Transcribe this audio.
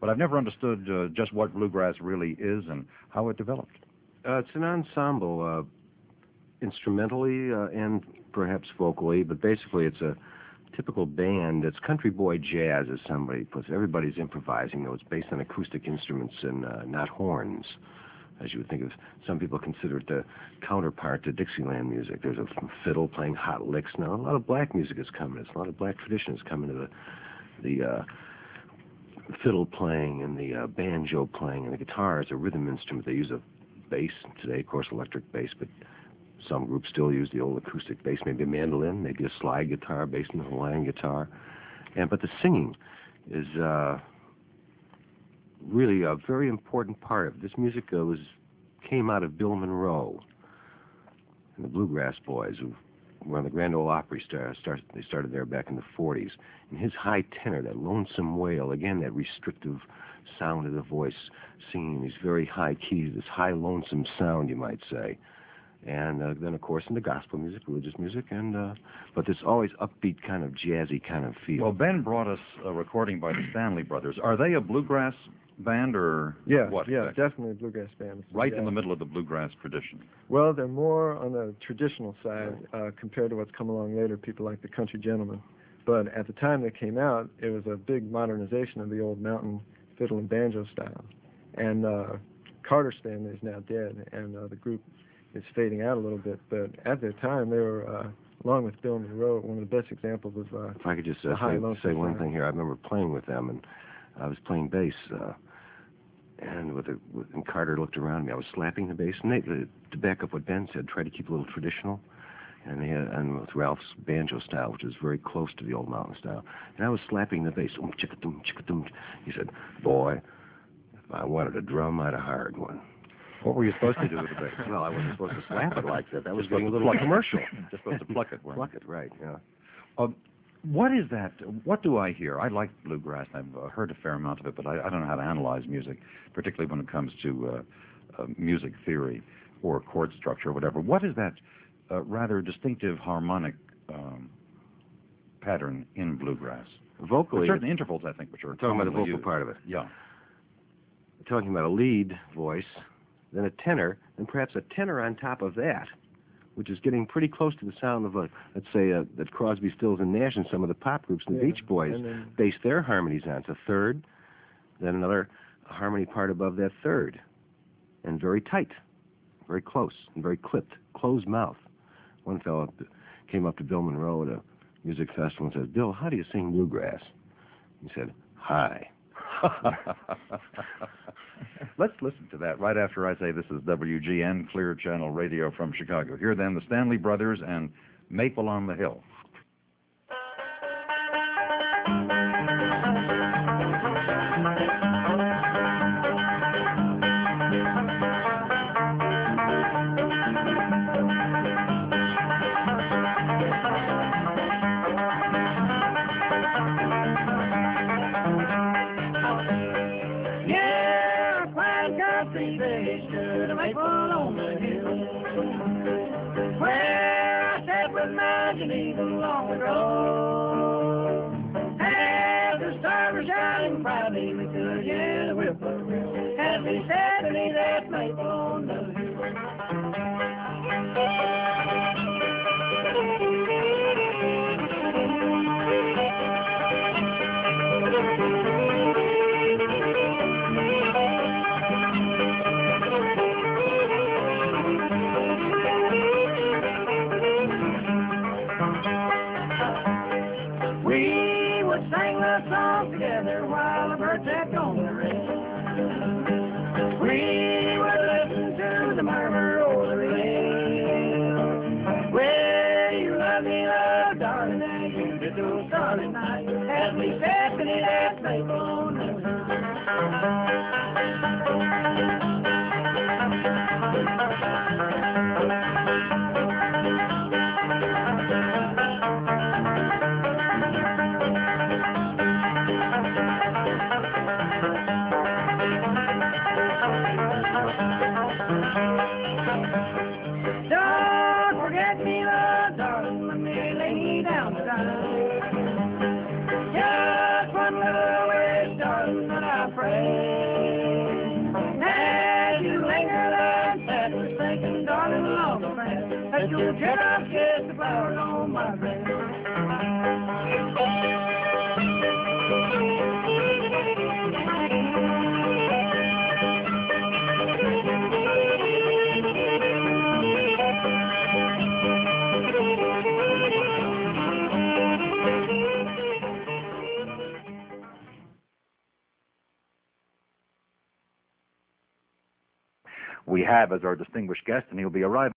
but I've never understood uh, just what bluegrass really is and how it developed. Uh, it's an ensemble, uh, instrumentally uh, and perhaps vocally, but basically it's a typical band. It's country boy jazz, as somebody puts it. Everybody's improvising, though. It's based on acoustic instruments and uh, not horns, as you would think of. Some people consider it the counterpart to Dixieland music. There's a fiddle playing hot licks now. A lot of black music is coming. It's a lot of black traditions coming to the the uh, fiddle playing and the uh, banjo playing and the guitar is a rhythm instrument. They use a bass today, of course, electric bass, but some groups still use the old acoustic bass, maybe a mandolin, maybe a slide guitar based on the Hawaiian guitar. And but the singing is uh, really a very important part of. This music uh, was came out of Bill Monroe and the Bluegrass Boys, who were on the Grand Ole Opry. Star, start, they started there back in the 40s. And his high tenor, that lonesome wail, again, that restrictive sound of the voice, singing these very high keys, this high lonesome sound, you might say and uh, then of course in the gospel music, religious music, and uh, but this always upbeat kind of jazzy kind of feel. Well, Ben brought us a recording by the Stanley Brothers. Are they a bluegrass band or yeah, what? Yeah, definitely bluegrass band. Right yeah. in the middle of the bluegrass tradition. Well, they're more on the traditional side uh, compared to what's come along later. People like the Country Gentlemen, but at the time they came out, it was a big modernization of the old mountain fiddle and banjo style, and. Uh, Carter Stanley is now dead, and uh, the group is fading out a little bit. But at their time, they were, uh, along with Bill Monroe, one of the best examples of. Uh, if I could just uh, say, say one thing here, I remember playing with them, and I was playing bass. Uh, and with, a, with and Carter looked around me. I was slapping the bass, and they, to back up what Ben said, try to keep a little traditional. And they had, and with Ralph's banjo style, which is very close to the old mountain style. And I was slapping the bass. Um, chicka dum, chicka dum. He said, "Boy, if I wanted a drum, I'd have hired one." What were you supposed to do with the bass? well, I wasn't supposed to slap it like that. That was getting a little commercial. Just supposed to pluck it. Pluck it, right? Yeah. Um, what is that? What do I hear? I like bluegrass. I've uh, heard a fair amount of it, but I, I don't know how to analyze music, particularly when it comes to uh, uh, music theory or chord structure or whatever. What is that uh, rather distinctive harmonic um, pattern in bluegrass? Vocally, With certain intervals, I think, which are talking about the vocal used. part of it. Yeah. We're talking about a lead voice then a tenor, and perhaps a tenor on top of that, which is getting pretty close to the sound of, a, let's say, a, that Crosby, Stills, and Nash and some of the pop groups the Yeah, Beach Boys then- base their harmonies on. It's a third, then another harmony part above that third, and very tight, very close, and very clipped, closed mouth. One fellow came up to Bill Monroe at a music festival and said, Bill, how do you sing bluegrass? He said, high. Let's listen to that right after I say this is WGN Clear Channel Radio from Chicago. Here then, the Stanley Brothers and Maple on the Hill. Country day stood a maple on the hill. Where I sat with my Geneva long ago. As the stars were shining brightly, we could hear the whippoorwill. As we sat song together while the birds had gone to rest. We would listen to the murmur over the rail. Well, you love me, love, darling, and you did those starry nights as we sat beneath that maple die. Just one little wish, darling, that I friend. As you linger and was thinking, darling, long friend, that your teardrops kiss the flowers on my breast. We have as our distinguished guest, and he'll be arriving.